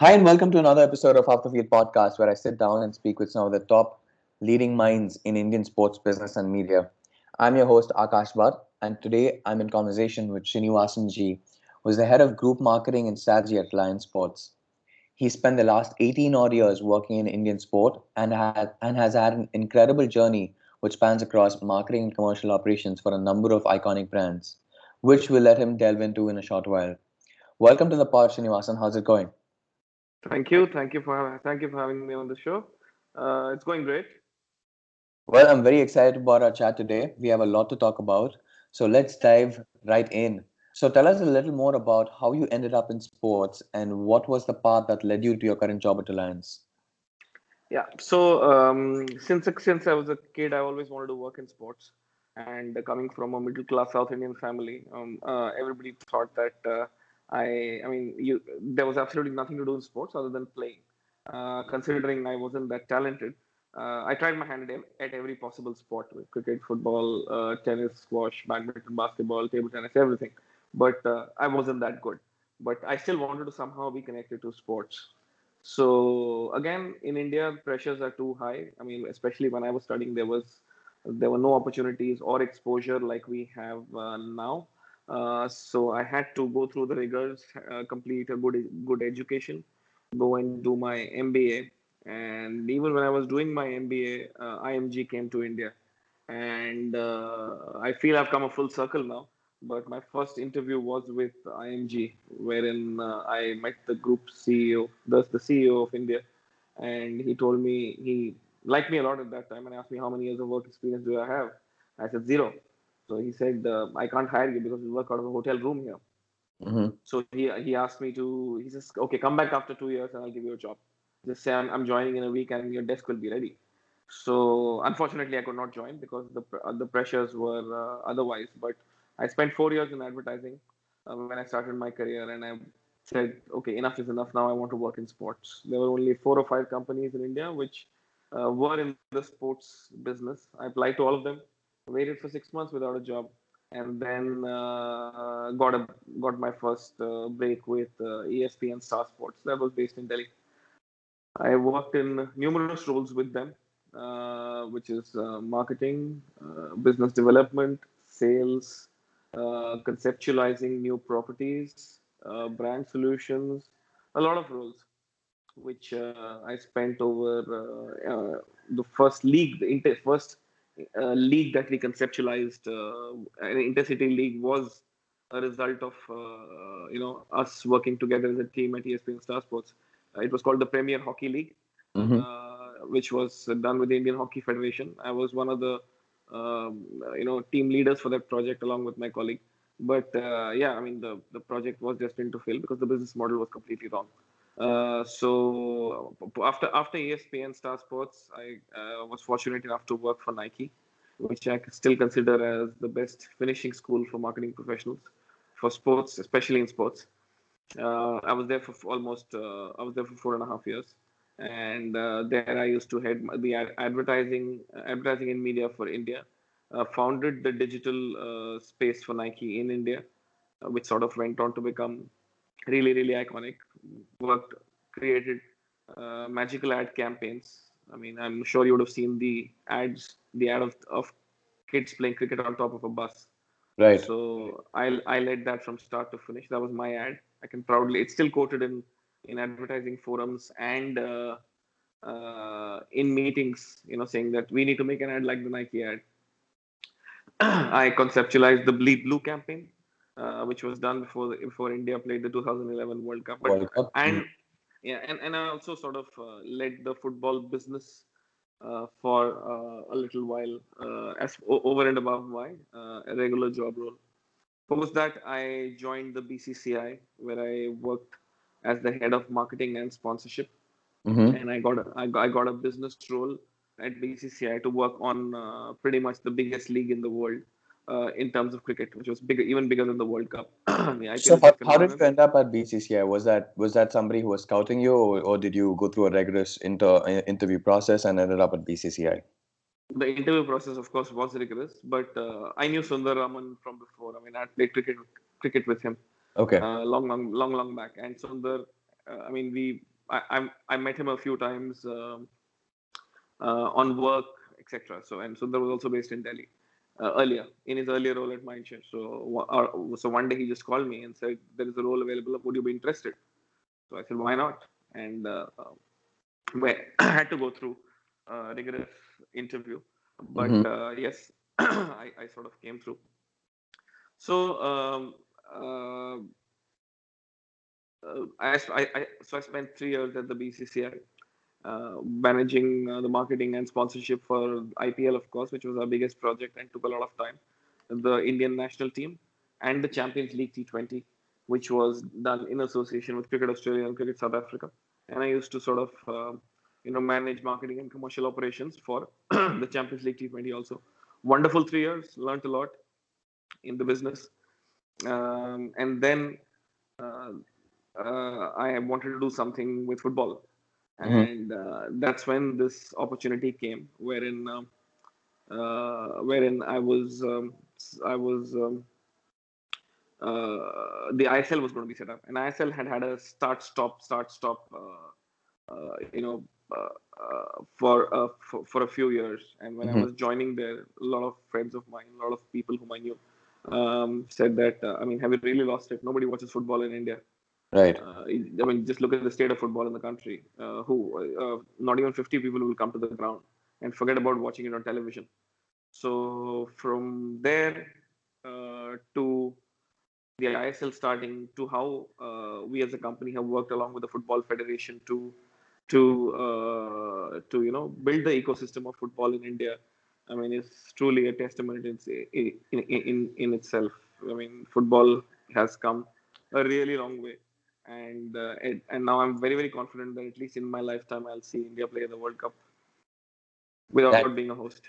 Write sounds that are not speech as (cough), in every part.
Hi, and welcome to another episode of Off the Field podcast, where I sit down and speak with some of the top leading minds in Indian sports business and media. I'm your host, Akash Bhatt, and today I'm in conversation with Srinivvasan G, who's the head of group marketing and strategy at Reliance Sports. He spent the last 18 odd years working in Indian sport and, had, and has had an incredible journey which spans across marketing and commercial operations for a number of iconic brands, which we'll let him delve into in a short while. Welcome to the pod, Srinivvasan. How's it going? Thank you, thank you for thank you for having me on the show. Uh, it's going great. Well, I'm very excited about our chat today. We have a lot to talk about, so let's dive right in. So, tell us a little more about how you ended up in sports and what was the path that led you to your current job at Reliance. Yeah. So um, since since I was a kid, I always wanted to work in sports. And coming from a middle class South Indian family, um, uh, everybody thought that uh, I I mean you there was absolutely nothing to do in sports other than playing. Uh, considering I wasn't that talented, uh, I tried my hand at, every possible sport: cricket, football, uh, tennis, squash, badminton, basketball, table tennis, everything. But uh, I wasn't that good. But I still wanted to somehow be connected to sports. So again, in India, pressures are too high. I mean, especially when I was studying, there was there were no opportunities or exposure like we have uh, now. Uh, so I had to go through the rigors, uh, complete a good good education, go and do my MBA. And even when I was doing my MBA, uh, IMG came to India, and uh, I feel I've come a full circle now but my first interview was with IMG, wherein uh, I met the group CEO, thus the CEO of India, and he told me he liked me a lot at that time and asked me how many years of work experience do I have. I said zero. So he said uh, I can't hire you because you work out of a hotel room here. Mm-hmm. So he he asked me to. He says, okay, come back after two years and I'll give you a job. Just say I'm, I'm joining in a week and your desk will be ready. So unfortunately, I could not join because the the pressures were uh, otherwise. But I spent four years in advertising uh, when I started my career, and I said, okay, enough is enough. Now I want to work in sports. There were only four or five companies in India which uh, were in the sports business. I applied to all of them, waited for six months without a job, and then uh, got a got my first uh, break with uh, ESPN Star Sports. That was based in Delhi. I worked in numerous roles with them, uh, which is marketing, business development, sales, uh, conceptualizing new properties, uh, brand solutions, a lot of roles, which uh, I spent over the first league, the inter- first league that we conceptualized, an intercity league, was a result of you know us working together as a team at ESPN Star Sports. it was called the Premier Hockey League. Mm-hmm. which was done with the Indian Hockey Federation. I was one of the um, you know team leaders for that project along with my colleague. But uh, yeah, I mean the the project was destined to fail because the business model was completely wrong. Uh, so after after ESPN Star Sports, I uh, was fortunate enough to work for Nike, which I still consider as the best finishing school for marketing professionals for sports, especially in sports. Uh, I was there for almost uh, I was there for four and a half years, and uh, there I used to head the advertising, advertising and media for India. Founded the digital space for Nike in India, which sort of went on to become really, really iconic. Worked, created uh, magical ad campaigns. I mean, I'm sure you would have seen the ads, the ad of, of kids playing cricket on top of a bus. Right. So I I led that from start to finish. That was my ad. I can proudly. It's still quoted in in advertising forums and uh, uh, in meetings, you know, saying that we need to make an ad like the Nike ad. (clears throat) I conceptualized the Bleed Blue campaign, uh, which was done before the, before India played the 2011 World Cup. But, World Cup. And yeah, and, and I also sort of uh, led the football business uh, for uh, a little while as over and above my regular job role. Post that, I joined the BCCI, where I worked as the head of marketing and sponsorship. Mm-hmm. And I got a, I, got, I got a business role at BCCI to work on uh, pretty much the biggest league in the world uh, in terms of cricket, which was bigger, even bigger than the World Cup. (clears throat) so how, how, did you end up at BCCI? Was that was that somebody who was scouting you, or, or did you go through a rigorous inter, interview process and ended up at BCCI? The interview process, of course, was rigorous, but uh, I knew Sundar Raman from before. I mean, I played cricket cricket with him. Okay. Uh, long, long, long, long back. And Sundar, uh, I mean, we I, I I met him a few times um, uh, on work, etc. So and Sundar was also based in Delhi uh, earlier in his earlier role at Mindshare. So uh, so one day he just called me and said there is a role available. Would you be interested? So I said why not? And uh, I (coughs) had to go through a rigorous interview, but mm-hmm. Uh, yes, (coughs) I, I sort of came through. So um, uh, uh, I, I, so I spent three years at the BCCI, uh, managing uh, the marketing and sponsorship for IPL, of course, which was our biggest project and took a lot of time. The Indian national team and the Champions League T20, which was done in association with Cricket Australia and Cricket South Africa. And I used to sort of, uh, you know, manage marketing and commercial operations for (clears throat) the Champions League T20 also. Wonderful three years, learned a lot in the business. Um, and then uh, uh, I wanted to do something with football. And uh, that's when this opportunity came, wherein um, uh, wherein I was um, I was um, uh, the ISL was going to be set up, and ISL had had a start stop start stop, uh, uh, you know, for, for, for a few years. And when mm-hmm. I was joining there, a lot of friends of mine, a lot of people whom I knew, um, said that I mean, have you really lost it? Nobody watches football in India. Right. Uh, I mean, just look at the state of football in the country. Uh, who uh, not even 50 people will come to the ground and forget about watching it on television. So from there uh, to the ISL starting to how uh, we as a company have worked along with the Football Federation to to uh, to you know build the ecosystem of football in India. I mean, it's truly a testament in in in, in itself. I mean, football has come a really long way and uh, it, and now I'm very very confident that at least in my lifetime I'll see India play the World Cup without that, being a host.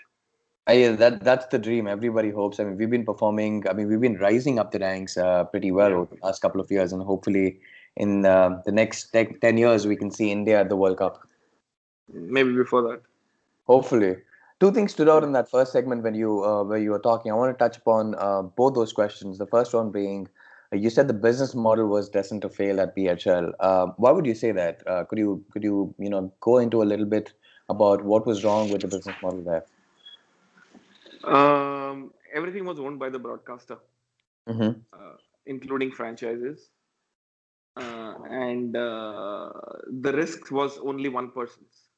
I, that that's the dream. Everybody hopes. I mean, we've been performing. I mean, we've been rising up the ranks uh, pretty well over the last couple of years, and hopefully, in uh, the next ten years, we can see India at the World Cup. Maybe before that. Hopefully, two things stood out in that first segment when you uh, where you were talking. I want to touch upon uh, both those questions. The first one being you said the business model was destined to fail at PHL. Uh, why would you say that? Uh, could you could you you know go into a little bit about what was wrong with the business model there? Um, everything was owned by the broadcaster, mm-hmm. uh, including franchises, uh, and uh, the risk was only one person's.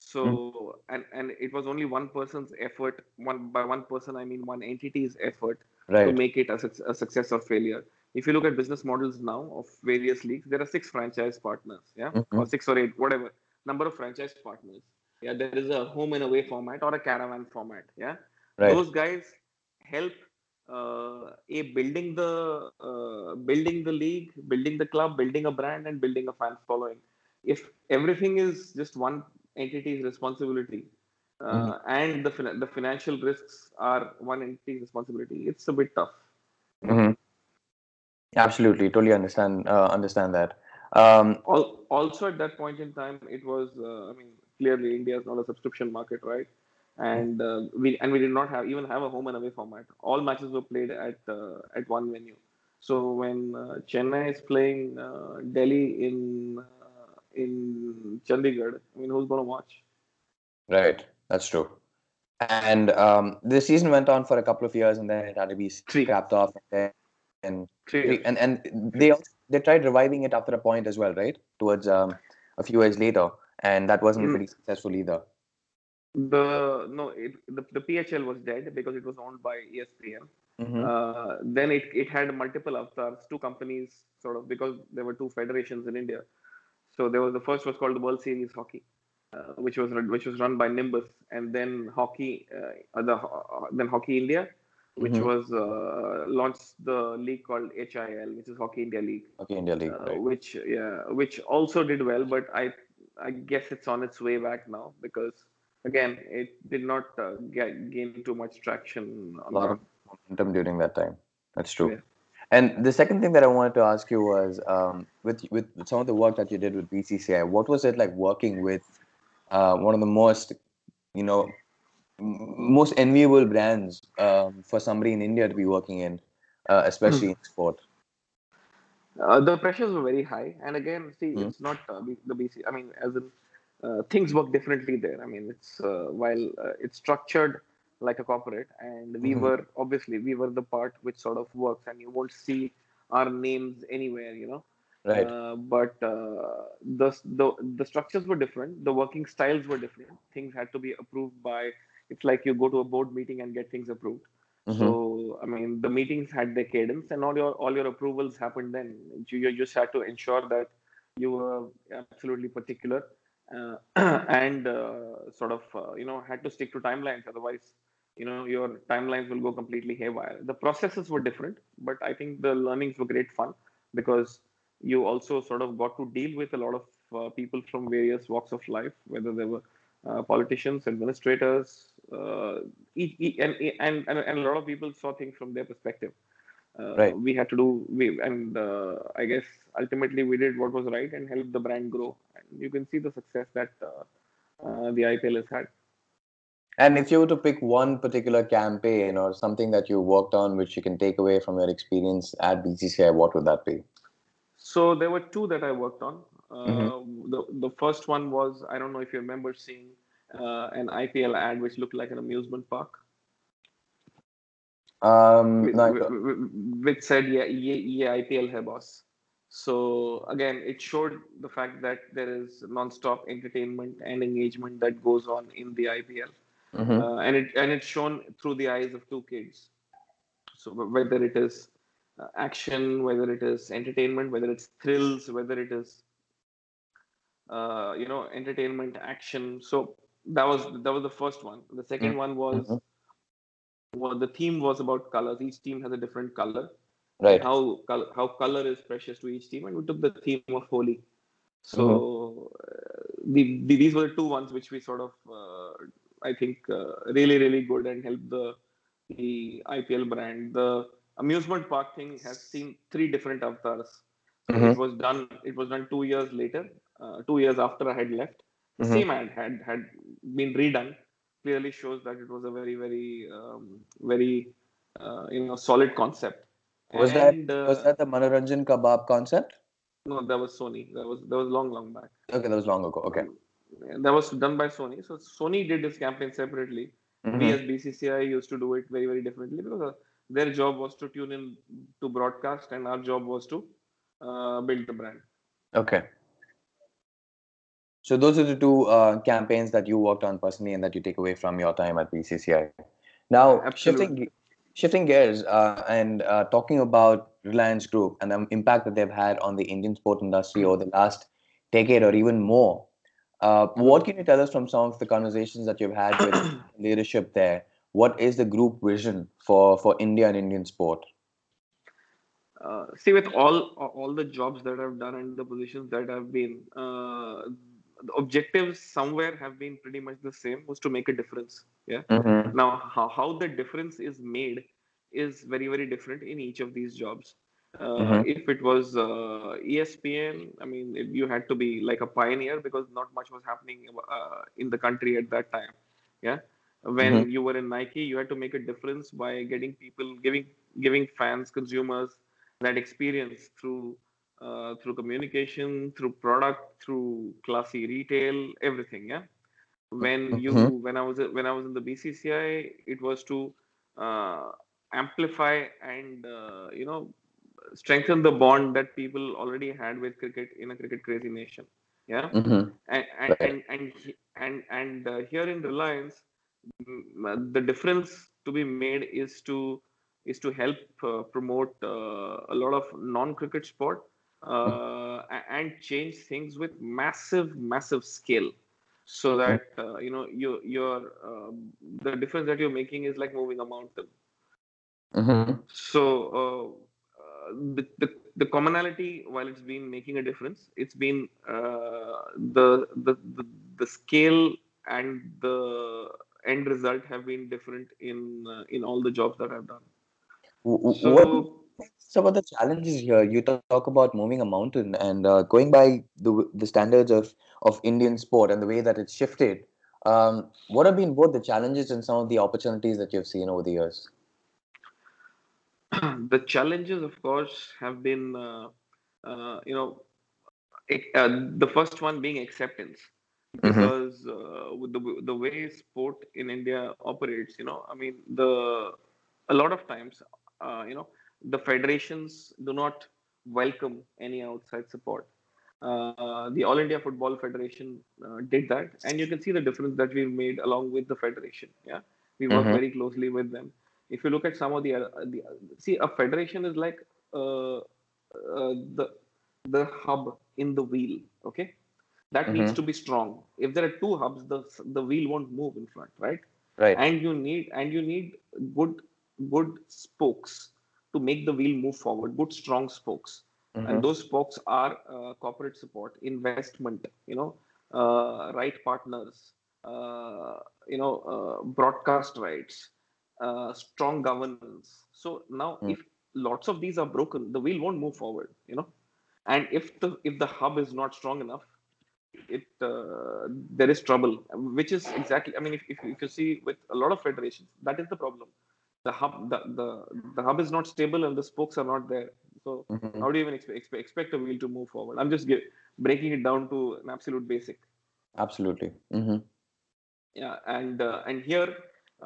So mm-hmm. and and it was only one person's effort. One by one person, I mean one entity's effort right. to make it a, a success or failure if you look at business models now of various leagues, there are six franchise partners, yeah, mm-hmm. or six or eight, whatever number of franchise partners. Yeah, there is a home and away format or a caravan format. Yeah, right. those guys help uh, a building the uh, building the league, building the club, building a brand, and building a fan following. If everything is just one entity's responsibility, uh, mm-hmm. and the the financial risks are one entity's responsibility, it's a bit tough. Mm-hmm. Absolutely, totally understand uh, understand that. Um, also, at that point in time, it was uh, I mean clearly India is not a subscription market, right? And uh, we and we did not have even have a home and away format. All matches were played at uh, at one venue. So when uh, Chennai is playing uh, Delhi in in Chandigarh, I mean, who's going to watch? Right, that's true. And um, the season went on for a couple of years, and then it had to be scrapped off. And and and and they they tried reviving it after a point as well, right? Towards um, a few years later, and that wasn't mm. pretty successful either. The no, it, the the PHL was dead because it was owned by ESPN. Mm-hmm. Uh, then it it had multiple avatars, two companies, sort of because there were two federations in India. So there was the first was called the World Series Hockey, uh, which was which was run by Nimbus, and then hockey, uh, the uh, then Hockey India, which mm-hmm. was uh, launched the league called HIL, which is Hockey India League. Hockey India League, uh, right. Which yeah, which also did well, but I I guess it's on its way back now because again it did not uh, get, gain too much traction. A lot of momentum during that time. That's true. Yeah. And the second thing that I wanted to ask you was um, with with some of the work that you did with BCCI, what was it like working with uh, one of the most you know most enviable brands um, for somebody in India to be working in, uh, especially mm. in sport? Uh, the pressures were very high, and again, see, Mm. it's not uh, the BC. I mean, as in uh, things work differently there. I mean, it's uh, while uh, it's structured like a corporate, and we Mhm. were obviously we were the part which sort of works, and you won't see our names anywhere, you know. Right. Uh, but uh, the, the the structures were different. The working styles were different. Things had to be approved by. It's like you go to a board meeting and get things approved. Mhm. So I mean, the meetings had their cadence, and all your all your approvals happened then. You, you just had to ensure that you were absolutely particular uh, (clears throat) and uh, sort of uh, you know had to stick to timelines. Otherwise, you know your timelines will go completely haywire. The processes were different, but I think the learnings were great fun because you also sort of got to deal with a lot of uh, people from various walks of life, whether they were uh, politicians, administrators, uh, and, and and and a lot of people saw things from their perspective. Uh, Right. We had to do we and uh, I guess ultimately we did what was right and helped the brand grow. And you can see the success that uh, uh, the IPL has had. And if you were to pick one particular campaign or something that you worked on which you can take away from your experience at BCCI, what would that be? So there were two that I worked on. Uh, Mm-hmm. the the first one was I don't know if you remember seeing uh, an IPL ad which looked like an amusement park, Um, which, no, which said yeah, yeah, yeah IPL hai boss. So again, it showed the fact that there is non-stop entertainment and engagement that goes on in the IPL, Mhm. uh, and it and it's shown through the eyes of two kids. So whether it is uh, action, whether it is entertainment, whether it's thrills, whether it is uh, you know entertainment, action. So that was that was the first one. The 2nd one was Mhm. well, the theme was about colors. Each team has a different color. right. How how color is precious to each team, and we took the theme of Holi. So uh, the, the, these were the two ones which we sort of uh, I think uh, really really good and helped the the IPL brand. The amusement park thing has seen three different avatars. Mhm. It was done. It was done two years later, uh, two years after I had left. The Mhm. same ad had had been redone. Clearly shows that it was a very very um, very uh, you know solid concept. Was that And, uh, was that the Manoranjan Kebab concept? no? That was Sony. That was that was long long back. Okay, that was long ago. Okay. That was done by Sony. So Sony did this campaign separately. We Mhm. as BCCI used to do it very very differently because uh, their job was to tune in to broadcast, and our job was to uh, build the brand. Okay. So those are the two uh, campaigns that you worked on personally and that you take away from your time at BCCI. Now, shifting Absolutely. shifting gears uh, and uh, talking about Reliance Group and the impact that they've had on the Indian sport industry over the last decade or even more. Uh, what can you tell us from some of the conversations that you've had with (clears throat) leadership there? What is the group vision for for India and Indian sport? uh, see with all all the jobs that I've done and the positions that I've been, uh, the objectives somewhere have been pretty much the same, was to make a difference. Yeah. Mm-hmm. Now, how, how the difference is made is very very different in each of these jobs. Uh, Mhm. If it was uh, ESPN, I mean, it, you had to be like a pioneer because not much was happening uh, in the country at that time. Yeah. When Mhm. you were in Nike, you had to make a difference by getting people, giving giving fans, consumers that experience through uh, through communication, through product, through classy retail, everything. Yeah. When you Mhm. when I was when I was in the BCCI, it was to uh, amplify and uh, you know strengthen the bond that people already had with cricket in a cricket crazy nation. Yeah, Mm-hmm. and and Right. and and he- and, and uh, here in Reliance, uh, the difference to be made is to is to help uh, promote uh, a lot of non-cricket sport uh, and change things with massive massive scale. So that uh, you know you your uh, the difference that you're making is like moving a mountain. Mm-hmm. so uh, uh, the, the the commonality while it's been making a difference it's been uh, the, the the the scale and the end result have been different in uh, in all the jobs that i've done. What so some of the challenges here? You talk about moving a mountain and uh, going by the the standards of of Indian sport and the way that it's shifted. Um, what have been both the challenges and some of the opportunities that you've seen over the years? (clears throat) the challenges of course have been uh, uh, you know, it, uh, the first one being acceptance, because uh, with the the way sport in India operates, you know, I mean, the a lot of times, uh, you know, the federations do not welcome any outside support. Uh, the All India Football Federation uh, did that, and you can see the difference that we've made along with the federation. Yeah, we work Mhm. very closely with them. If you look at some of the, uh, the see, a federation is like uh, uh, the the hub in the wheel. Okay, that needs Mhm. to be strong. If there are two hubs, the the wheel won't move in front, right? Right. and you need and you need good good spokes to make the wheel move forward good strong spokes Mhm. and those spokes are uh, corporate support investment you know uh, right partners uh, you know uh, broadcast rights uh, strong governance so now Mm. if lots of these are broken the wheel won't move forward you know and if the if the hub is not strong enough it uh, there is trouble which is exactly i mean if, if, if you see with a lot of federations that is the problem the hub the, the the hub is not stable and the spokes are not there. So Mhm. how do you even expect, expect, expect a wheel to move forward? I'm just gi- breaking it down to an absolute basic. Absolutely. hmm yeah and uh, and here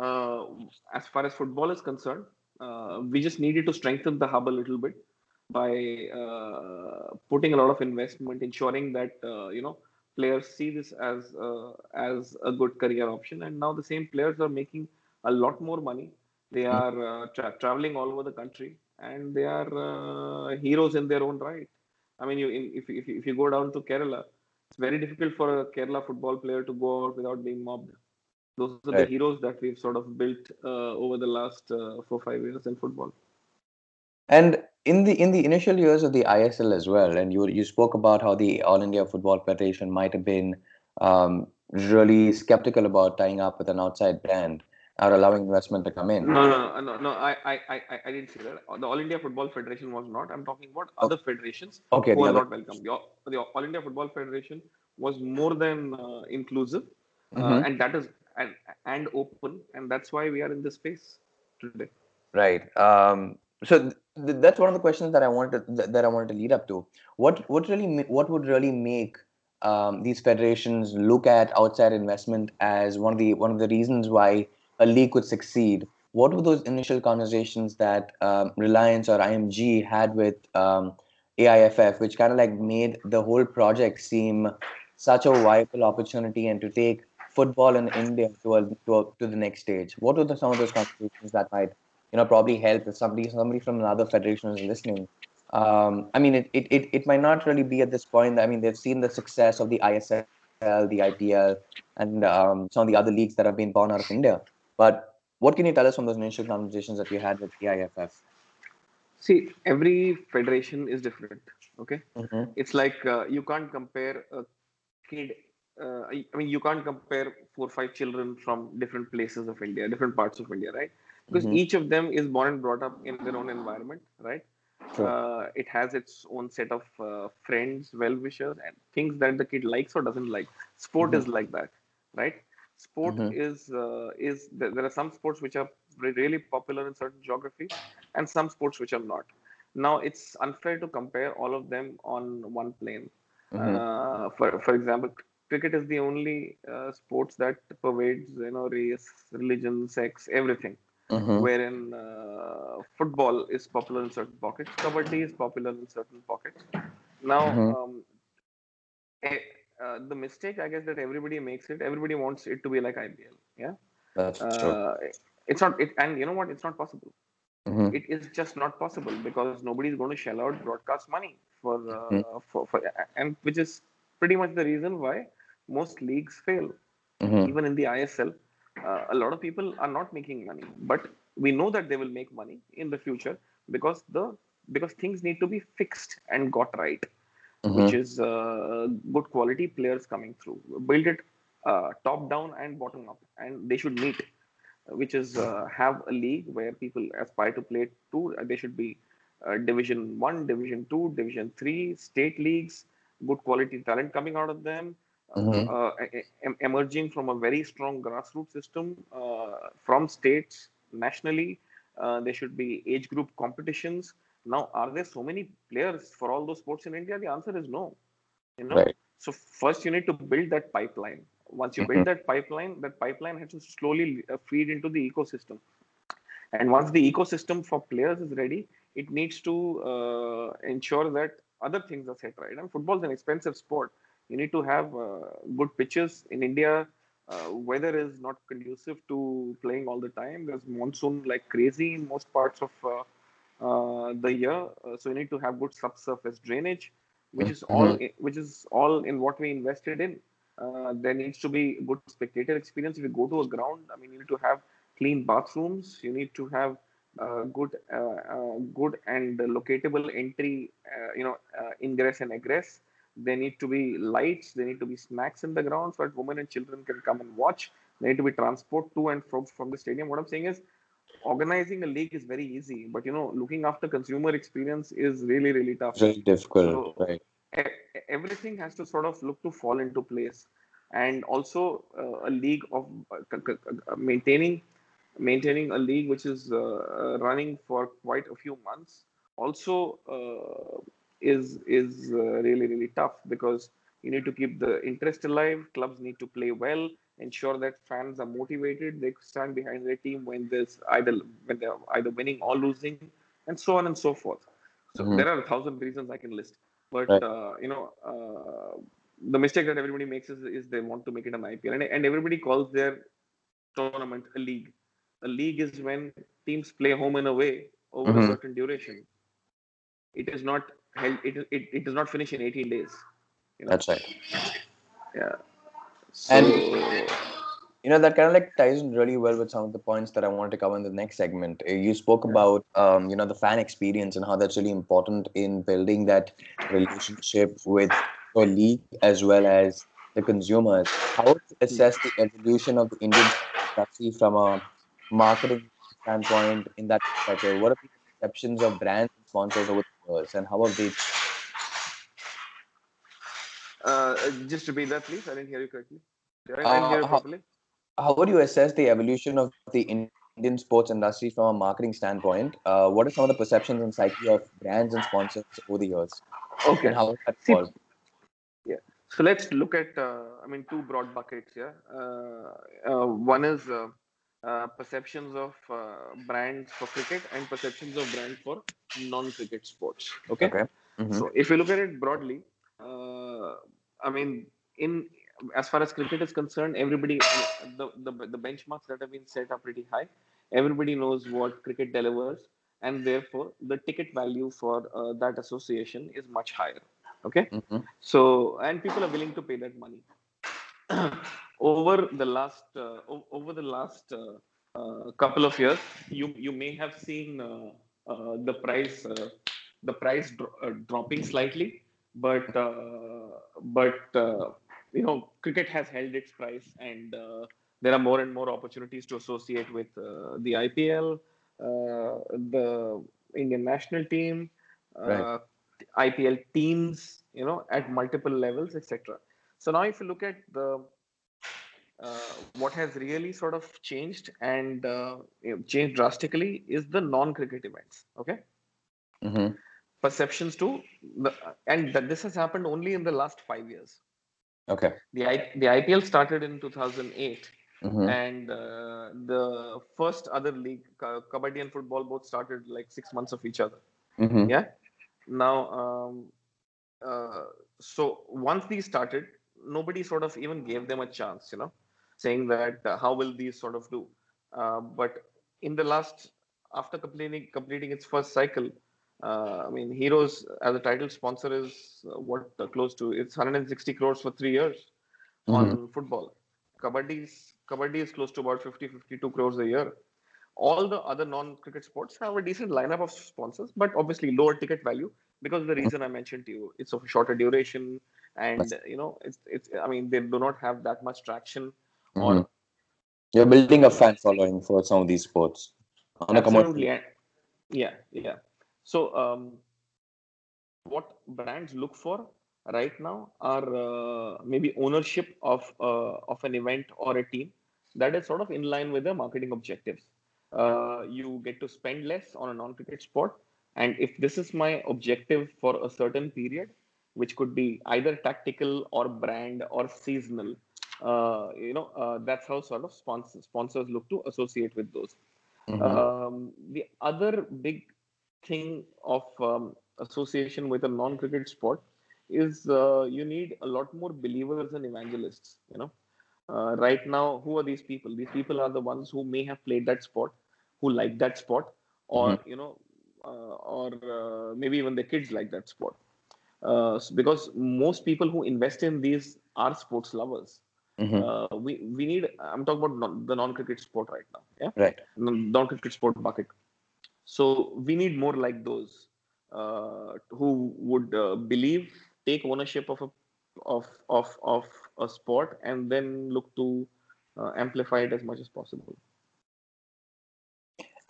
uh, as far as football is concerned uh, we just needed to strengthen the hub a little bit by uh, putting a lot of investment ensuring that uh, you know players see this as uh, as a good career option. And now the same players are making a lot more money they are uh, tra- traveling all over the country and they are uh, heroes in their own right. I mean you in, if, if, if you go down to kerala it's very difficult for a kerala football player to go out without being mobbed. Those are the heroes that we've sort of built uh, over the last uh, four five years in football. And in the in the initial years of the ISL as well, and you you spoke about how the All India Football Federation might have been um, really skeptical about tying up with an outside brand or allowing investment to come in. No, no, no, no, no. I, I, I, I- didn't say that. The All India Football Federation was not. I'm talking about other federations Okay, who are not welcome. The, All- the All India Football Federation was more than uh, inclusive, uh, Mhm. and that is and and open, and that's why we are in this space today. Right. Um, so th- th- that's one of the questions that I wanted to, th- that I wanted to lead up to. What what really what would really make um, these federations look at outside investment as one of the one of the reasons why a league could succeed? What were those initial conversations that um, Reliance or IMG had with um, AIFF, which kind of like made the whole project seem such a viable opportunity and to take football in India to a, to, a, to the next stage? What were the, some of those conversations that might you know probably help if somebody somebody from another federation is listening um, i mean it, it, it, it might not really be at this point i mean they've seen the success of the isl the ipl and um, some of the other leagues that have been born out of india but what can you tell us from those initial conversations that you had with the iff See, every federation is different. Okay, mm-hmm. it's like uh, you can't compare a kid. Uh, I mean, you can't compare four or five children from different places of India, different parts of India, right? Because Mhm. each of them is born and brought up in their own environment, right? True. Uh, it has its own set of uh, friends, well-wishers, and things that the kid likes or doesn't like. Sport Mhm. is like that, right? Sport Mhm. is uh, is there are some sports which are really popular in certain geographies, and some sports which are not. Now it's unfair to compare all of them on one plane. Mhm. Uh, for for example, cricket is the only uh, sports that pervades you know race, religion, sex, everything Mhm. wherein uh, football is popular in certain pockets, kabaddi is popular in certain pockets. Now, Mhm. um, uh, the mistake I guess that everybody makes it, everybody wants it to be like IPL. Yeah, that's true uh, it's not. It and you know what? It's not possible. Mhm. It is just not possible because nobody is going to shell out broadcast money for uh, Mhm. for, for and which is pretty much the reason why most leagues fail Mhm. even in the ISL, uh, a lot of people are not making money, but we know that they will make money in the future because the because things need to be fixed and got right, which Mhm. is uh, good quality players coming through. Build it uh, top down and bottom up, and they should meet, which is uh, have a league where people aspire to play two. They should be uh, Division One, Division Two, Division Three, state leagues, good quality talent coming out of them uh, em- emerging from a very strong grassroots system uh, from states nationally. Uh, there should be age group competitions Now, are there so many players for all those sports in India? The answer is no. You know, Right. so first you need to build that pipeline. Once you Mhm. build that pipeline, that pipeline has to slowly uh, feed into the ecosystem. And once the ecosystem for players is ready, it needs to uh, ensure that other things are set right. And football is an expensive sport. You need to have uh, good pitches in India. Uh, weather is not conducive to playing all the time. There's monsoon like crazy in most parts of uh, the year. Uh, so you need to have good subsurface drainage, which is all which is all in what we invested in. Uh, there needs to be good spectator experience. If you go to a ground, I mean, you need to have clean bathrooms. You need to have uh, good, uh, uh, good and locatable entry. Uh, you know, uh, ingress and egress. There need to be lights. There need to be snacks in the ground so that women and children can come and watch. There need to be transport to and from from the stadium. What I'm saying is, organizing a league is very easy, but you know, looking after consumer experience is really really tough. Very difficult, So- right? E- everything has to sort of look to fall into place and also uh, a league of uh, c- c- uh, maintaining maintaining a league which is uh, uh, running for quite a few months also uh, is is uh, really really tough because you need to keep the interest alive clubs need to play well ensure that fans are motivated they stand behind their team when there's either when they're either winning or losing and so on and so forth so Mhm. there are a thousand reasons i can list but Right. uh, you know uh, the mistake that everybody makes is, is they want to make it an ipl and, and everybody calls their tournament a league a league is when teams play home and away over Mhm. a certain duration it is not held it, it, it does not finish in 18 days you know? That's right. yeah so And- You know, that kind of like ties in really well with some of the points that I wanted to cover in the next segment. Uh, You spoke about, um, you know, the fan experience and how that's really important in building that relationship with your league as well as the consumers. How would you assess the evolution of the Indian industry from a marketing standpoint in that perspective? What are the perceptions of brands and sponsors over the years, and how have they? Uh, just repeat that please i didn't hear you correctly i didn't hear Uh, you how- properly How would you assess the evolution of the Indian sports industry from a marketing standpoint? Uh, what are some of the perceptions and psyche of brands and sponsors over the years, okay and how that evolved? So let's look at, uh, I mean, two broad buckets here. Uh, uh, one is uh, uh, perceptions of uh, brands for cricket and perceptions of brands for non-cricket sports. Okay. Okay. Mhm. So if you look at it broadly, uh, I mean, in as far as cricket is concerned, everybody the, the the benchmarks that have been set are pretty high. Everybody knows what cricket delivers, and therefore the ticket value for uh, that association is much higher. Okay. Mhm. So, and people are willing to pay that money. (clears throat) over the last uh, over the last uh, uh, couple of years, you you may have seen uh, uh, the price uh, the price dro- uh, dropping slightly, but uh, but uh, you know cricket has held its price, and uh, there are more and more opportunities to associate with uh, the IPL, uh, the Indian national team. Uh, Right. IPL teams, you know, at multiple levels, etc. So now, if you look at the uh, what has really sort of changed and uh, changed drastically is the non-cricket events. Okay, Mhm. Perceptions too, the, and that this has happened only in the last five years. Okay. The I, the IPL started in 2008, Mhm. and uh, the first other league, Ka- Kabaddi and football, both started like six months of each other. Mhm. Yeah. Now, um, uh, so once these started, nobody sort of even gave them a chance, you know, saying that uh, how will these sort of do? Uh, but in the last, after completing completing its first cycle, I mean, Heroes as a title sponsor is uh, what uh, close to it's 160 crores for three years on football. Kabaddi is Kabaddi is close to about 50 52 crores a year all the other non-cricket sports have a decent lineup of sponsors, but obviously lower ticket value because of the reason I mentioned to you, it's of a shorter duration, and you know, it's it's. I mean, they do not have that much traction. Mhm. Or You're building a fan following for some of these sports on a commercial. yeah, yeah. So, um, what brands look for right now are uh, maybe ownership of uh, of an event or a team that is sort of in line with their marketing objectives. Uh, you get to spend less on a non-cricket sport, and if this is my objective for a certain period which could be either tactical or brand or seasonal uh, you know uh, that's how sort of sponsors sponsors look to associate with those Mhm. um, the other big thing of um, association with a non-cricket sport is uh, you need a lot more believers and evangelists you know uh, right now who are these people these people are the ones who may have played that sport who like that sport or you know uh, or uh, maybe even the kids like that sport uh, because most people who invest in these are sports lovers Mhm. uh, we we need i'm talking about non, the non-cricket sport right now yeah Right. non cricket sport bucket. So we need more like those uh, who would uh, believe, take ownership of a of of of a sport, and then look to uh, amplify it as much as possible.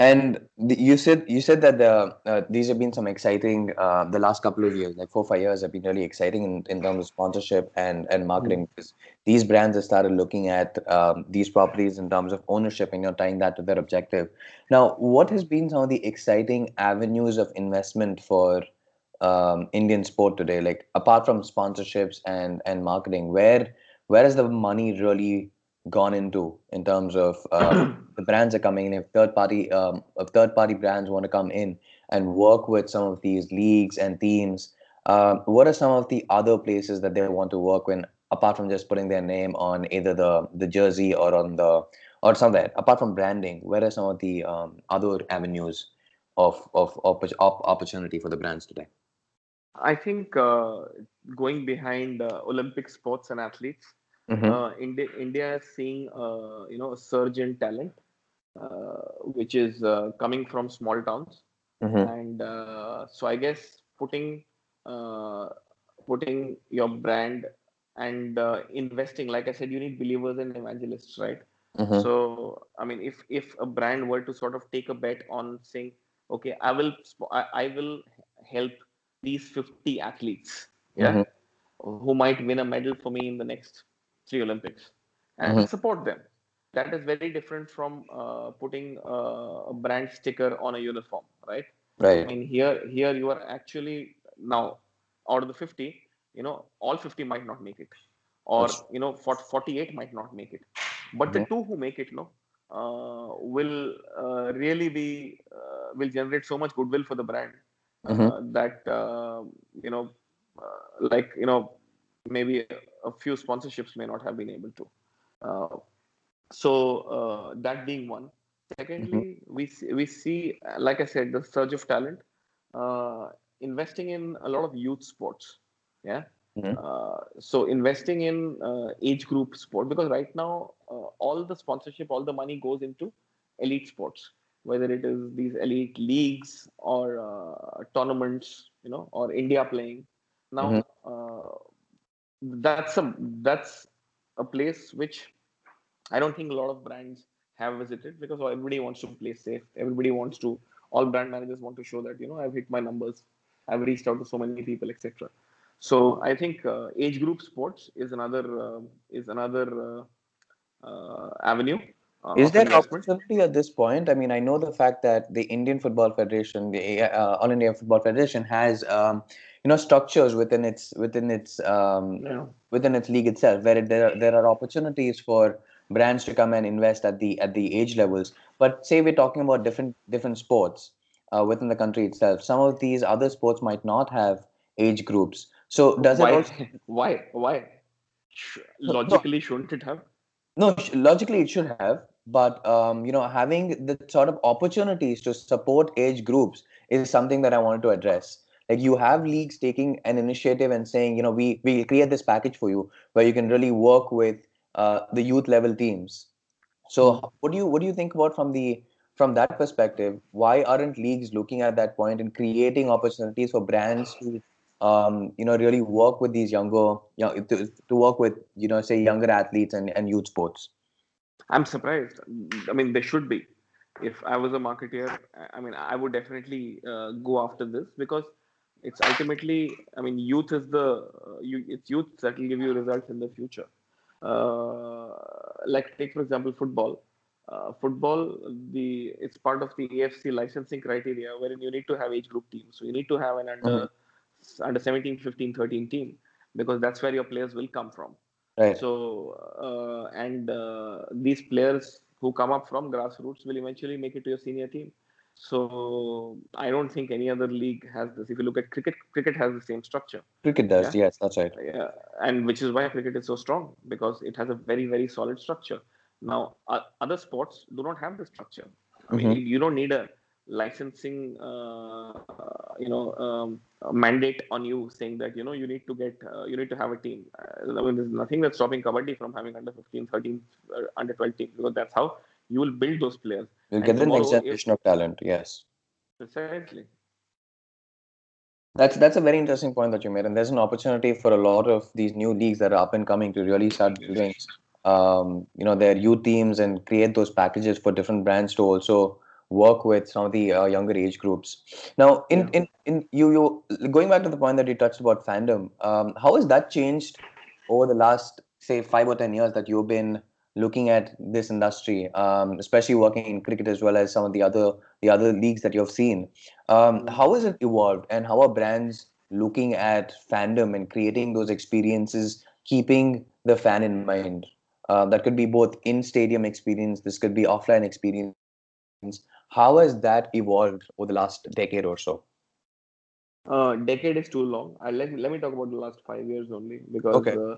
And the, you said you said that the uh, these have been some exciting uh, the last couple of years, like four five years, have been really exciting in, in terms of sponsorship and and marketing. Because these brands have started looking at um, these properties in terms of ownership, and you're tying that to their objective. Now, what has been some of the exciting avenues of investment for um, Indian sport today? Like apart from sponsorships and and marketing, where where has the money really gone into in terms of uh, (clears throat) the brands are coming in. If third party um, if third party brands want to come in and work with some of these leagues and teams uh, what are some of the other places that they want to work in apart from just putting their name on either the the jersey or on the or somewhere apart from branding where are some of the um, other avenues of of op- opportunity for the brands today? I think uh, going behind uh, Olympic sports and athletes, Mhm. uh, India India is seeing uh, you know a surge in talent, uh, which is uh, coming from small towns. Mhm. and uh, so i guess putting uh, putting your brand and uh, investing like i said you need believers and evangelists right Mhm. so i mean if if a brand were to sort of take a bet on saying okay i will i, I will help these 50 athletes yeah Mhm. who might win a medal for me in the next three olympics and Mhm. support them that is very different from uh, putting uh, a brand sticker on a uniform right Right. I mean, here here you are actually now out of the 50, you know, all 50 might not make it, or That's- you know, 40, 48 might not make it, but the Mhm. two who make it, no, uh, will uh, really be uh, will generate so much goodwill for the brand uh, Mhm. that uh, you know, uh, like you know, maybe a few sponsorships may not have been able to. Uh, so uh, that being one secondly we see, we see uh, like i said the surge of talent uh, investing in a lot of youth sports yeah Mhm. uh, so investing in uh, age group sport because right now uh, all the sponsorship all the money goes into elite sports whether it is these elite leagues or uh, tournaments you know or india playing now Mhm. That's a that's a place which I don't think a lot of brands have visited because everybody wants to play safe. Everybody wants to. All brand managers want to show that you know I've hit my numbers, I've reached out to so many people, etc. So I think uh, age group sports is another uh, is another uh, uh, avenue uh, Is there opportunity at this point? I mean, I know the fact that the Indian Football Federation, the uh, All India Football Federation, has um, you know structures within its within its um, Yeah. within its league itself, where it, there are, there are opportunities for brands to come and invest at the at the age levels. But say we're talking about different different sports uh, within the country itself. Some of these other sports might not have age groups. So does it Why? also (laughs) Why? Why? Sh- no, no, logically, shouldn't it have? No, logically it should have, but um, you know, having the sort of opportunities to support age groups is something that I wanted to address. Like you have leagues taking an initiative and saying, you know, we we create this package for you where you can really work with uh, the youth level teams. So, Hmm. what do you what do you think about from the from that perspective? Why aren't leagues looking at that point and creating opportunities for brands to um, you know really work with these younger young, to, to work with you know say younger athletes and, and youth sports? I'm surprised. I mean, they should be. If I was a marketeer, I- I mean, I would definitely uh, go after this because it's ultimately, I mean, youth is the uh, you, it's youth that will give you results in the future. Uh, like take for example football. uh, football, the it's part of the AFC licensing criteria wherein you need to have age group teams. So you need to have an under mm-hmm. under 17, 15, 13 team because that's where your players will come from. Right. So uh, and uh, these players who come up from grassroots will eventually make it to your senior team. So I don't think any other league has this. If you look at cricket, cricket has the same structure. Cricket does, yeah? yes, that's right. Yeah, and which is why cricket is so strong because it has a very very solid structure. Now, uh, other sports do not have the structure. I mean, mm-hmm. you don't need a licensing, uh, you know, um, mandate on you saying that you know you need to get, uh, you need to have a team. Uh, I mean, there's nothing that's stopping kabaddi from having under 15, 13, uh, under 12 teams because that's how you will build those players. You'll get the next generation of talent. Yes. Precisely. That's that's a very interesting point that you made, and there's an opportunity for a lot of these new leagues that are up and coming to really start doing um, you know their youth teams and create those packages for different brands to also work with some of the uh, younger age groups. Now, in, yeah. in in you you going back to the point that you touched about fandom, um, how has that changed over the last say five or ten years that you've been looking at this industry, um, especially working in cricket as well as some of the other the other leagues that you've seen? Um, mm-hmm. how has it evolved, and how are brands looking at fandom and creating those experiences, keeping the fan in mind? Uh, that could be both in stadium experience, this could be offline experience. How has that evolved over the last decade or so? Uh, decade is too long. I let, let me talk about the last five years only because okay. uh,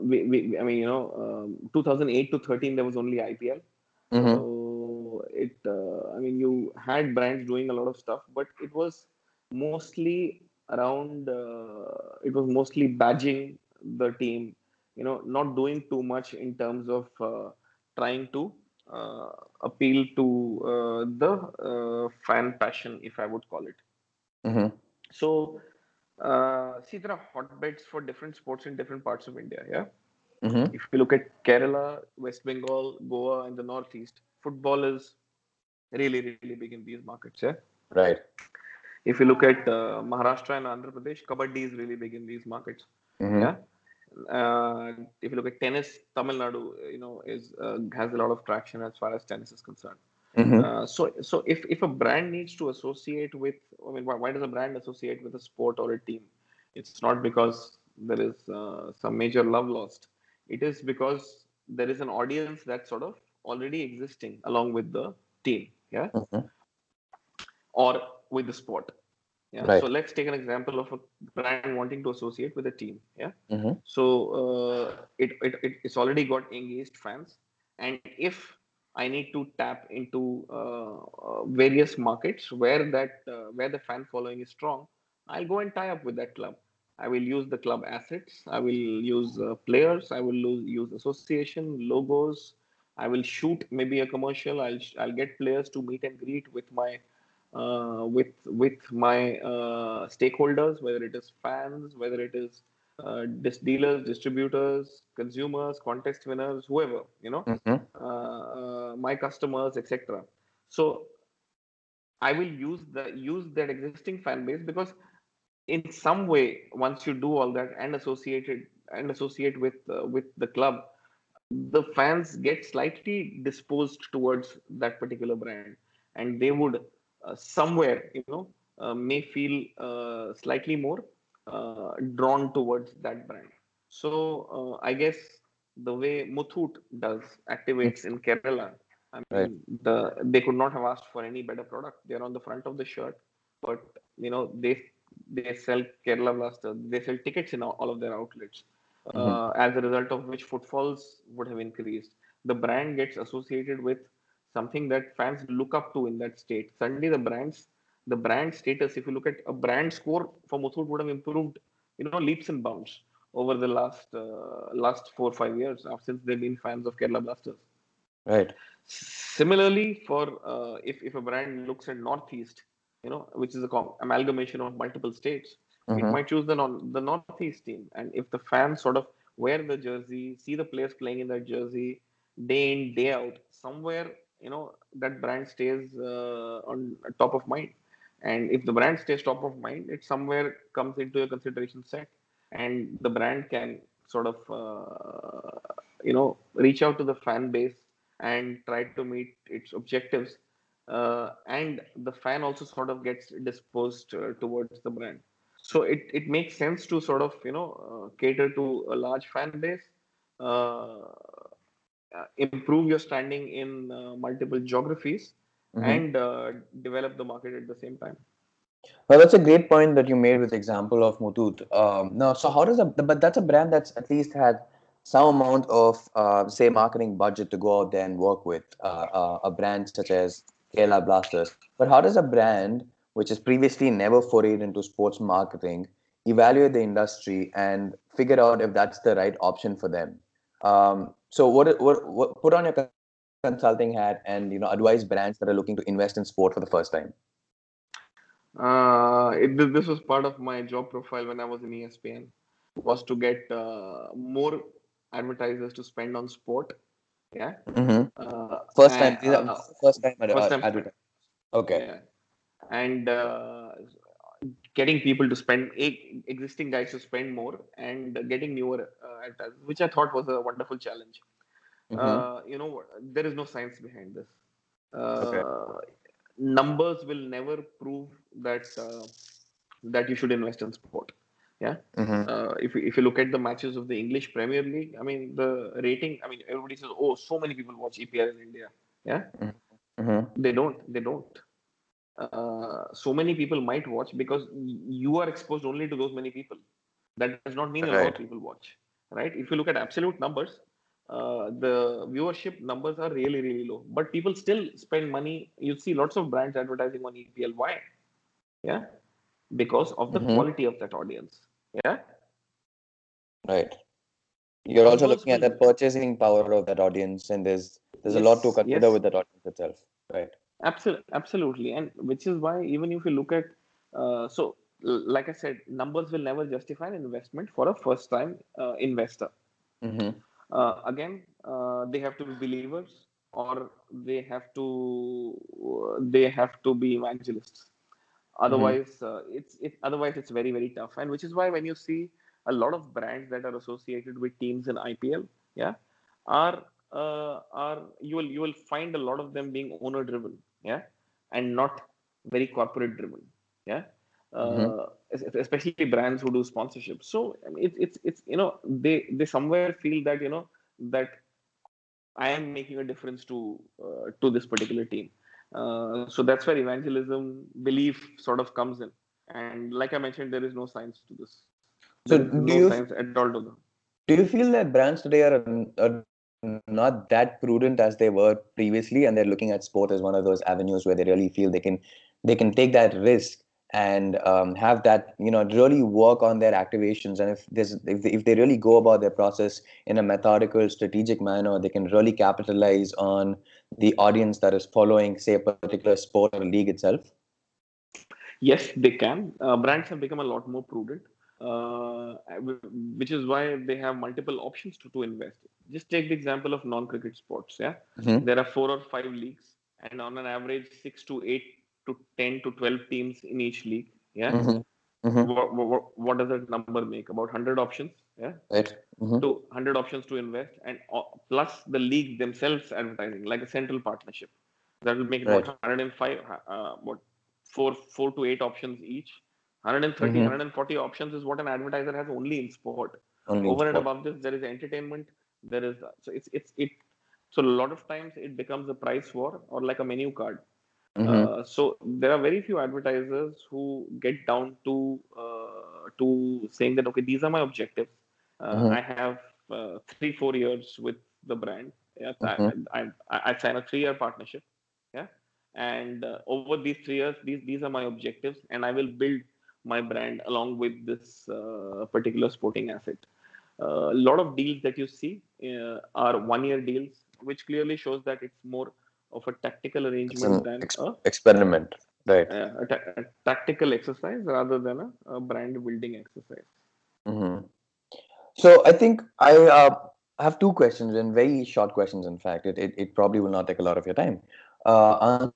we, we, I mean, you know, um, 2008 to 13, there was only IPL. Mm-hmm. So it, uh, I mean, you had brands doing a lot of stuff, but it was mostly around, uh, it was mostly badging the team you know not doing too much in terms of uh, trying to uh, appeal to uh, the uh, fan passion if i would call it mm-hmm. so uh, see there are hotbeds for different sports in different parts of india yeah mm-hmm. if you look at kerala west bengal goa and the northeast football is really really big in these markets yeah right if you look at uh, maharashtra and andhra pradesh kabaddi is really big in these markets mm-hmm. yeah uh, if you look at tennis, Tamil Nadu, you know, is uh, has a lot of traction as far as tennis is concerned. Mm-hmm. Uh, so, so if if a brand needs to associate with, I mean, why, why, does a brand associate with a sport or a team? It's not because there is uh, some major love lost. It is because there is an audience that's sort of already existing along with the team, yeah, mm-hmm. or with the sport. Yeah. Right. So let's take an example of a brand wanting to associate with a team. Yeah. Mm-hmm. So uh, it, it, it it's already got engaged fans, and if I need to tap into uh, uh, various markets where that uh, where the fan following is strong, I'll go and tie up with that club. I will use the club assets. I will use uh, players. I will use, use association logos. I will shoot maybe a commercial. I'll I'll get players to meet and greet with my uh, with with my uh, stakeholders, whether it is fans, whether it is uh, dis- dealers, distributors, consumers, contest winners, whoever you know, mm-hmm. Uh, uh, my customers, etc. So I will use the use that existing fan base because in some way, once you do all that and associated and associate with uh, with the club, the fans get slightly disposed towards that particular brand, and they would uh, somewhere you know uh, may feel uh, slightly more drawn towards that brand so i guess the way Muthoot does activates in Kerala. I mean, right. the they could not have asked for any better product. They're on the front of the shirt, but you know they they sell Kerala Blaster. They sell tickets in all of their outlets. Mm-hmm. Uh, as a result of which footfalls would have increased. The brand gets associated with something that fans look up to in that state. Suddenly, the brands, the brand status, if you look at a brand score for Muthoot, would have improved, you know, leaps and bounds over the last uh, last four or five years uh, since they've been fans of Kerala Blasters. Right. Similarly, for uh, if if a brand looks at Northeast, you know, which is a com- amalgamation of multiple states, mm-hmm. it might choose the non- the Northeast team, and if the fans sort of wear the jersey, see the players playing in that jersey day in day out, somewhere you know that brand stays uh, on top of mind and if the brand stays top of mind it somewhere comes into a consideration set. And the brand can sort of uh, you know reach out to the fan base and try to meet its objectives. Uh, and the fan also sort of gets disposed uh, towards the brand. So it, it makes sense to sort of you know uh, cater to a large fan base uh, uh, improve your standing in multiple geographies Mhm. and develop the market at the same time Well, that's a great point that you made with the example of Muthoot. Um, no, so how does a but that's a brand that's at least had some amount of uh, say marketing budget to go out there and work with uh, uh, a brand such as Kerala Blasters. But how does a brand which has previously never forayed into sports marketing evaluate the industry and figure out if that's the right option for them? Um, so what, what what put on your consulting hat and you know advise brands that are looking to invest in sport for the first time. Uh, it, this was part of my job profile when I was in ESPN, was to get uh, more advertisers to spend on sport. Yeah. Mm-hmm. Uh, First time, and, uh, first time, ad- first time advertising. Okay. Yeah. And uh, getting people to spend, existing guys to spend more, and getting newer uh, advertisers, which I thought was a wonderful challenge. Uh, you know, there is no science behind this. Uh, Okay. Numbers will never prove that uh, that you should invest in sport. Mhm. Uh, if you- if you look at the matches of the English Premier League, I mean the rating. I mean everybody says, "Oh, so many people watch EPL in India." Yeah, Mhm. they don't. They don't. Uh, so many people might watch because you are exposed only to those many people. That does not mean a lot of people watch, right? If you look at absolute numbers, uh, the viewership numbers are really, really low. But people still spend money. You see lots of brands advertising on EPL. Why? Yeah, because of the Mhm. quality of that audience. Yeah, Right. You're also looking at the purchasing power of that audience, and there's there's a lot to consider yes. with that audience itself. Right. Absolutely, absolutely, and which is why even if you look at, uh, so like I said, numbers will never justify an investment for a first-time uh, investor. Mm-hmm. Uh, again, uh, they have to be believers, or they have to they have to be evangelists. Otherwise, uh, it's it otherwise it's very very tough, and which is why when you see a lot of brands that are associated with teams in IPL, yeah, are uh, are you will you will find a lot of them being owner driven, yeah, and not very corporate driven, yeah. Uh, Mhm. es- especially brands who do sponsorship. So I mean, it's it's it's you know they they somewhere feel that you know that I am making a difference to uh, to this particular team. Uh, so that's where evangelism belief sort of comes in. And like I mentioned, there is no science to this. So do no you- science at all to them. Do you feel that brands today are, are not that prudent as they were previously, and they're looking at sport as one of those avenues where they really feel they can they can take that risk and um, have that you know really work on their activations, and if there's if they, if they really go about their process in a methodical, strategic manner, they can really capitalize on the audience that is following, say, a particular sport or league itself. Yes, they can. Uh, brands have become a lot more prudent, uh, which is why they have multiple options to, to invest. Just take the example of non-cricket sports. Yeah, Mhm. there are four or five leagues, and on an average, six to eight to ten to twelve teams in each league. Yeah, Mhm. Mhm. what, what, what does that number make? About hundred options. Yeah, Right. Mhm. to 100 options to invest and uh, plus the league themselves advertising like a central partnership that will make it Right. about 105 uh, what four four to eight options each 130 Mhm. 140 options is what an advertiser has only in sport Only in over and above this there is entertainment there is so it's it's it so a lot of times it becomes a price war or like a menu card Mhm. uh, so there are very few advertisers who get down to uh, to saying that okay these are my objectives uh, Mhm. I have uh, three, four years with the brand. Yeah, Mhm. I, I, I sign a three-year partnership. Yeah, and uh, over these three years, these these are my objectives, and I will build my brand along with this uh, particular sporting asset. A lot of deals that you see uh, are one-year deals, which clearly shows that it's more of a tactical arrangement an than ex- a, experiment. Right. uh, a, ta- a tactical exercise rather than a, a brand building exercise. hmm So I think I uh, have two questions and very short questions. In fact, it, it it probably will not take a lot of your time uh,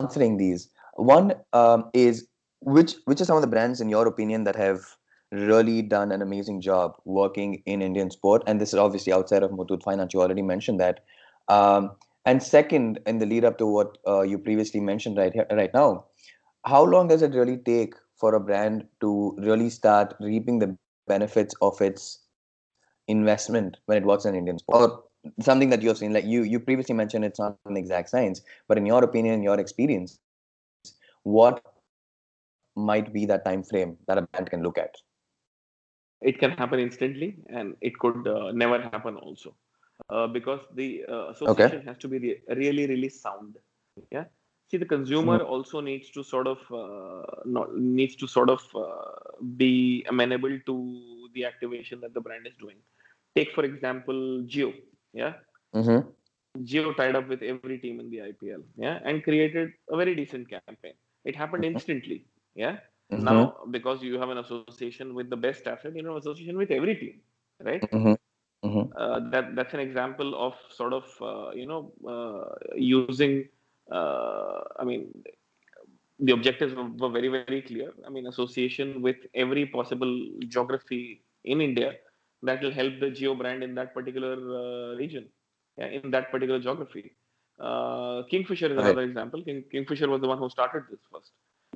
answering these. One um, is which which are some of the brands in your opinion that have really done an amazing job working in Indian sport, and this is obviously outside of Muthoot Finance. You already mentioned that. Um, and second, in the lead up to what uh, you previously mentioned right here, right now, how long does it really take for a brand to really start reaping the benefits of its investment when it works in Indian sport? Or something that you've seen, like you you previously mentioned, it's not an exact science, but in your opinion, in your experience, what might be that time frame that a brand can look at? It can happen instantly, and it could uh, never happen also, uh, because the uh, association Okay. has to be re- really, really sound. Yeah. See, the consumer Mhm. also needs to sort of uh, not, needs to sort of uh, be amenable to the activation that the brand is doing. Take for example, Jio. Yeah. Mm-hmm. Jio tied up with every team in the IPL, yeah, and created a very decent campaign. It happened Mhm. instantly, yeah. Mm-hmm. Now, because you have an association with the best asset, you know association with every team, right? Mm-hmm. Uh, that that's an example of sort of uh, you know uh, using. Uh, I mean, the objectives were, were very very clear. I mean, association with every possible geography in India that will help the Jio brand in that particular uh, region, yeah, in that particular geography. Uh, Kingfisher is Right. another example. King, Kingfisher was the one who started this first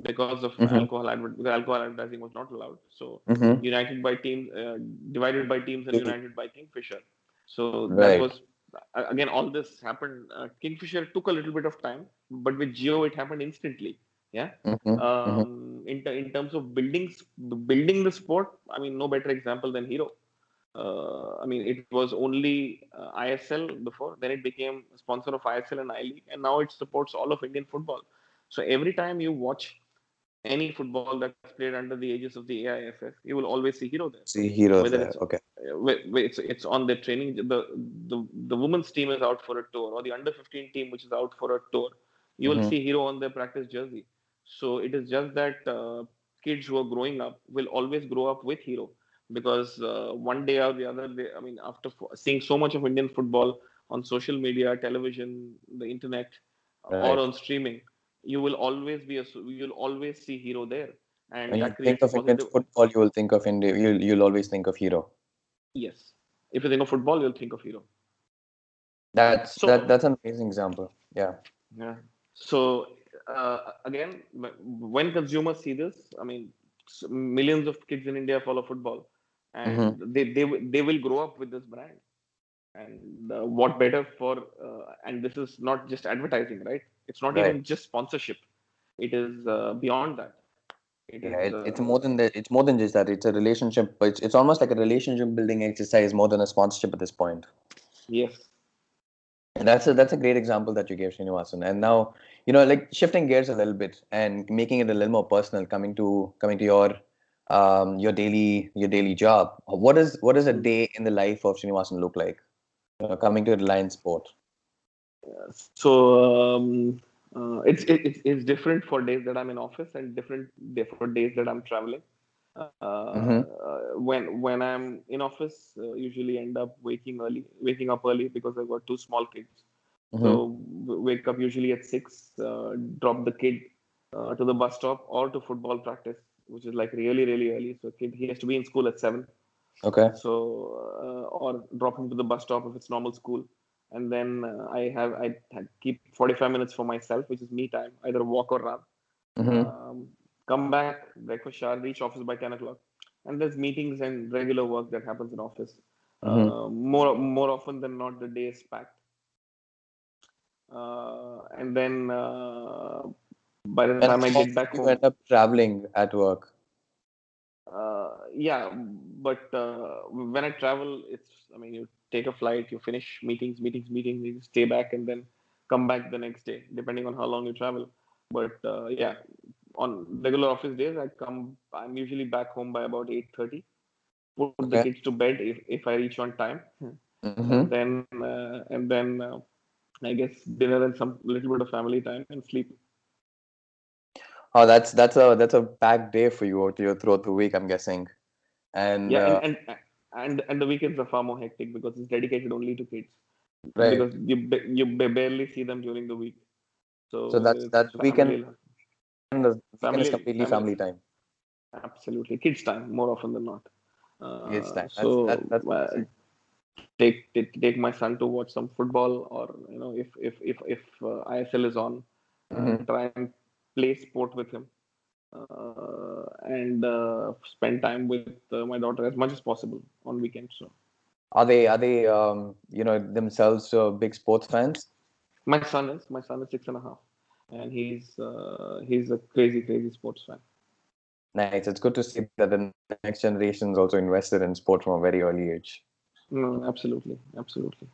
because of Mhm. alcohol adver- the alcohol advertising was not allowed. So Mm-hmm. united by teams, uh, divided by teams, and Mhm. united by Kingfisher. So Right. that was again all this happened. Uh, Kingfisher took a little bit of time, but with Jio it happened instantly. Yeah. Mm-hmm. Um, in ter- in terms of building building the sport, I mean, no better example than Hero. Uh, I mean, it was only uh, ISL before, then it became a sponsor of ISL and I League, and now it supports all of Indian football. So every time you watch any football that's played under the aegis of the AIFF, you will always see Hero there. See hero Whether there. it's Okay. uh, it's it's on their training. The the the women's team is out for a tour, or the under 15 team which is out for a tour. You will Mhm. see Hero on their practice jersey. So it is just that uh, kids who are growing up will always grow up with Hero because uh, one day or the other, they, I mean, after seeing so much of Indian football on social media, television, the internet, Right. or on streaming, you will always be a, you'll always see Hero there, and When you think of positive... football you will think of India. You'll you'll always think of hero. Yes, if you think of football, you'll think of Hero. That's So- that that's an amazing example. Yeah. Yeah. So uh, again, when consumers see this, I mean, millions of kids in India follow football, and they they they will grow up with this brand. And uh, what better for? Uh, and this is not just advertising, right? It's not Right. even just sponsorship. It is uh, beyond that. It Yeah, is, it, it's uh, more than that. It's more than just that. It's a relationship. It's it's almost like a relationship building exercise more than a sponsorship at this point. yes. And that's a that's a great example that you gave, Srinivvasan. And now, you know, like shifting gears a little bit and making it a little more personal, coming to coming to your um your daily your daily job. What is what does a day in the life of Srinivvasan look like? Know, coming to Reliance Sport. So um, uh, it's it, it's it's different for days that I'm in office and different for days that I'm traveling. Uh, Mhm. uh, when when I'm in office, uh, usually end up waking early, waking up early because I've got two small kids. Mhm. So w- wake up usually at six, uh, drop the kid uh, to the bus stop or to football practice, which is like really really early. So kid he has to be in school at seven. Okay. So uh, or drop him to the bus stop if it's normal school, and then uh, I have I keep 45 minutes for myself, which is me time, either walk or run. hmm Um, come back, breakfast, shower, reach office by 10 o'clock, and there's meetings and regular work that happens in office. Mhm. Uh, more more often than not, the day is packed. Uh, and then uh, by the And time I get back you home, end up traveling at work. uh, yeah, but uh, when I travel, it's I mean you take a flight, you finish meetings, meetings, meetings, you stay back, and then come back the next day, depending on how long you travel. But uh, yeah, on regular office days, I come. I'm usually back home by about eight thirty. Put the kids to bed if, if I reach on time, hmm and then uh, and then uh, I guess dinner and some little bit of family time and sleep. Oh, that's that's a that's a packed day for you throughout the week. I'm guessing. And Yeah, uh, and, and and and the weekends are far more hectic because it's dedicated only to kids. right. Because you you barely see them during the week. So, So that's- that family- weekend- the weekend is completely family- family time. absolutely kids time more often than not. Uh, Kids time. That's- So that- that's uh, take, take take my son to watch some football, or you know, if if if if uh, ISL is on, uh, Mm-hmm. try and play sport with him, and uh, spend time with uh, my daughter as much as possible on weekends. So Are they are they um, you know themselves uh, big sports fans? my son is my son is six and a half, and he's uh, he's a crazy crazy sports fan. Nice. It's good to see that the next generation is also invested in sport from a very early age. No, absolutely, absolutely.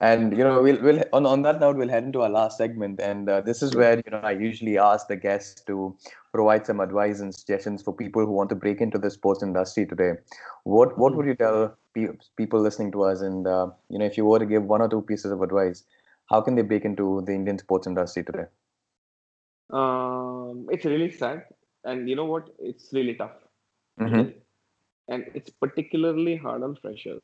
And you know, we'll, we'll on, on that note, we'll head into our last segment, and uh, this is where you know I usually ask the guests to provide some advice and suggestions for people who want to break into the sports industry today. What what would you tell pe- people listening to us? And uh, you know, if you were to give one or two pieces of advice, how can they break into the Indian sports industry today? Um, it's really sad, and you know what? It's really tough, Mm-hmm. and it's particularly hard on freshers.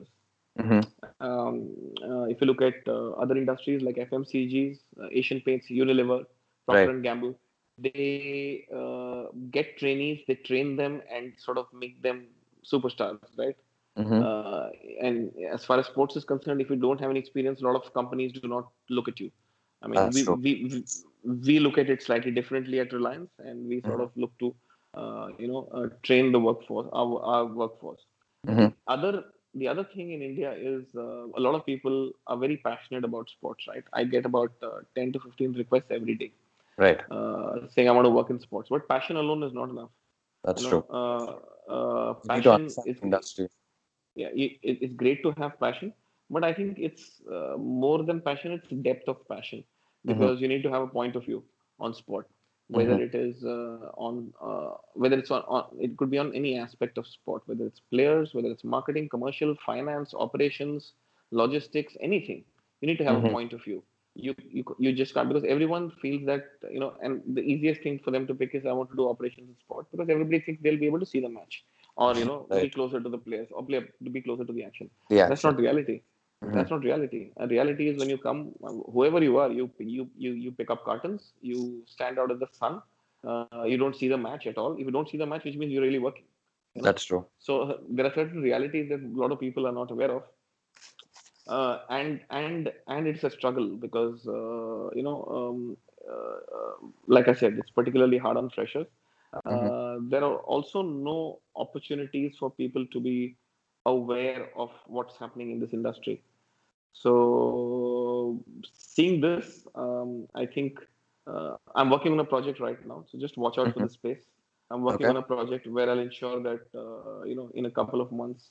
Mm-hmm. Um, uh, if you look at uh, other industries like FMCGs, uh, Asian Paints, Unilever, Procter Right. and Gamble, they uh, get trainees, they train them, and sort of make them superstars, right? Mm-hmm. Uh, and as far as sports is concerned, if you don't have any experience, a lot of companies do not look at you. I mean, we, we, we look at it slightly differently at Reliance, and we sort Mhm. of look to, uh, you know, uh, train the workforce, our, our workforce. Mhm. Other the other thing in India is uh, a lot of people are very passionate about sports, right? I get about uh, 10 to 15 requests every day Right. uh, saying I want to work in sports, but passion alone is not enough. That's You true. know, uh, uh, to passion is industry. yeah it, it- it's great to have passion but i think it's uh, more than passion it's depth of passion because you need to have a point of view on sport whether Mhm. it is uh, on uh, whether it's on, on it could be on any aspect of sport whether it's players whether it's marketing commercial finance operations logistics anything you need to have Mhm. a point of view you, you you just can't because everyone feels that you know and the easiest thing for them to pick is i want to do operations in sport because everybody thinks they'll be able to see the match or you know be closer to the players or play to be closer to the action Yeah. that's not reality Mhm. that's not reality. A reality is when you come whoever you are you you you, you pick up cartons you stand out in the sun uh, you don't see the match at all. If you don't see the match which means you're really working. That's true. so uh, there are certain realities that a lot of people are not aware of. Uh, and and and it's a struggle because uh, you know um, uh, uh, like i said it's particularly hard on freshers. Uh, there are also no opportunities for people to be aware of what's happening in this industry so seeing this um, i think uh, i'm working on a project right now so just watch out for Mhm. the space i'm working Okay. on a project where i'll ensure that uh, you know in a couple of months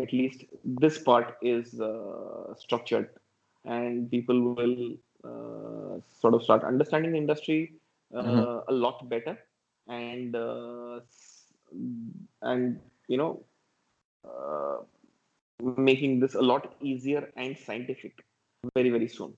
at least this part is uh, structured and people will uh, sort of start understanding the industry uh, Mhm. a lot better and uh, and you know uh, making this a lot easier and scientific very very soon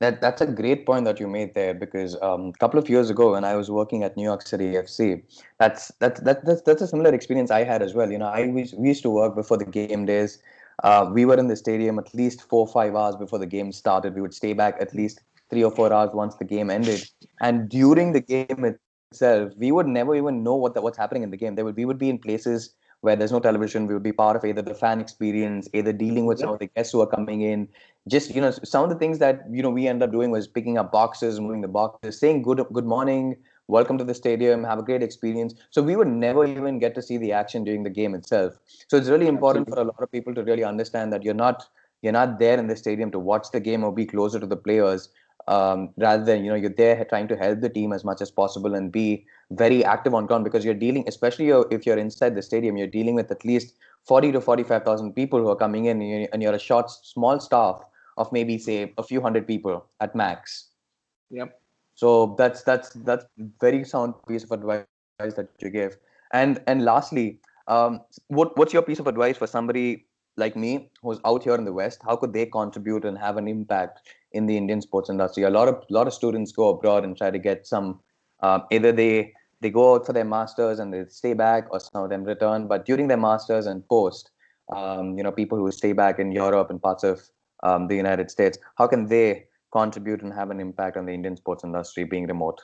That that's a great point that you made there because um, a couple of years ago when I was working at New York City FC, that's that's that, that's that's a similar experience I had as well. You know, I we, we used to work before the game days. Uh, we were in the stadium at least four five hours before the game started. We would stay back at least three or four hours once the game ended, and during the game itself, we would never even know what the, what's happening in the game. There would we would be in places where there's no television. We would be part of either the fan experience, either dealing with some of the guests who are coming in. Just you know, some of the things that you know we ended up doing was picking up boxes, moving the boxes, saying good good morning, welcome to the stadium, have a great experience. So we would never even get to see the action during the game itself. So it's really important for a lot of people to really understand that you're not you're not there in the stadium to watch the game or be closer to the players. Um, rather than you know you're there trying to help the team as much as possible and be very active on ground because you're dealing, especially if you're inside the stadium, you're dealing with at least forty to forty-five thousand people who are coming in, and you're, and you're a short, small staff of maybe say a few hundred people at max. yep So that's that's that's very sound piece of advice that you give. And and lastly, um, what what's your piece of advice for somebody like me who's out here in the West? How could they contribute and have an impact in the Indian sports industry? A lot of lot of students go abroad and try to get some. Uh, either they they go out for their masters and they stay back, or some of them return. But during their masters and post, um, you know, people who stay back in Europe and parts of um, the United States, how can they contribute and have an impact on the Indian sports industry being remote?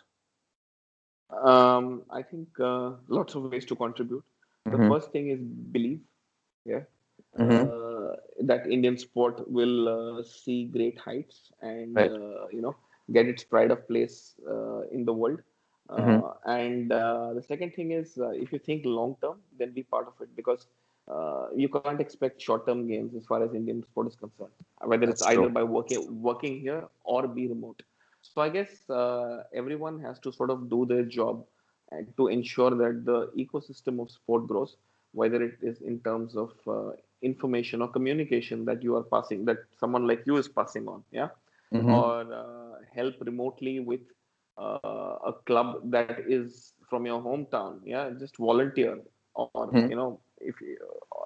um, i think uh, lots of ways to contribute the Mhm. first thing is believe yeah mm-hmm. that Indian sport will see great heights and Right. you know get its pride of place in the world. Mhm. Uh, and uh, the second thing is, uh, if you think long term, then be part of it because uh, you can't expect short term gains as far as Indian sport is concerned, whether it's That's either true. by working working here or be remote. So I guess uh, everyone has to sort of do their job and to ensure that the ecosystem of sport grows, whether it is in terms of uh, information or communication that you are passing, that someone like you is passing on, yeah, Mhm. or uh, help remotely with uh, a club that is from your hometown yeah just volunteer or Mhm. you know if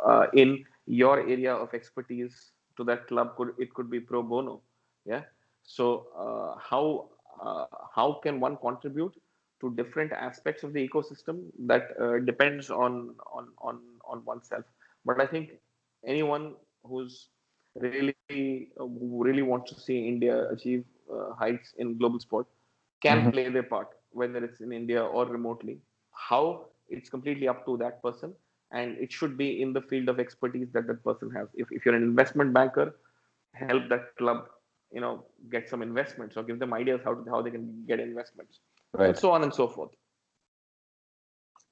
uh, in your area of expertise to that club could it could be pro bono yeah so uh, how uh, how can one contribute to different aspects of the ecosystem that uh, depends on on on on oneself but i think anyone who's really who really wants to see india achieve uh, heights in global sport can Mhm. play their part, whether it's in India or remotely. How it's completely up to that person, and it should be in the field of expertise that that person has. If, if you're an investment banker, help that club, you know, get some investments or give them ideas how to, how they can get investments, Right. and so on and so forth.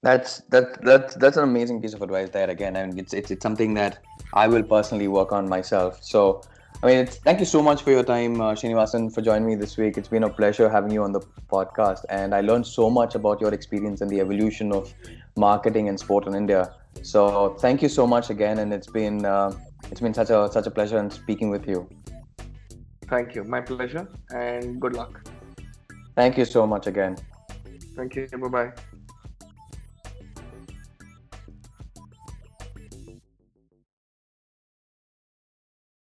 That's that that's that's an amazing piece of advice there again, and it's it's, it's something that I will personally work on myself. So, I mean, it's, thank you so much for your time, uh, Srinivvasan, for joining me this week. It's been a pleasure having you on the podcast, and I learned so much about your experience and the evolution of marketing and sport in India. So, thank you so much again, and it's been uh, it's been such a such a pleasure in speaking with you. Thank you. My pleasure, and good luck. Thank you so much again. Thank you. Bye bye.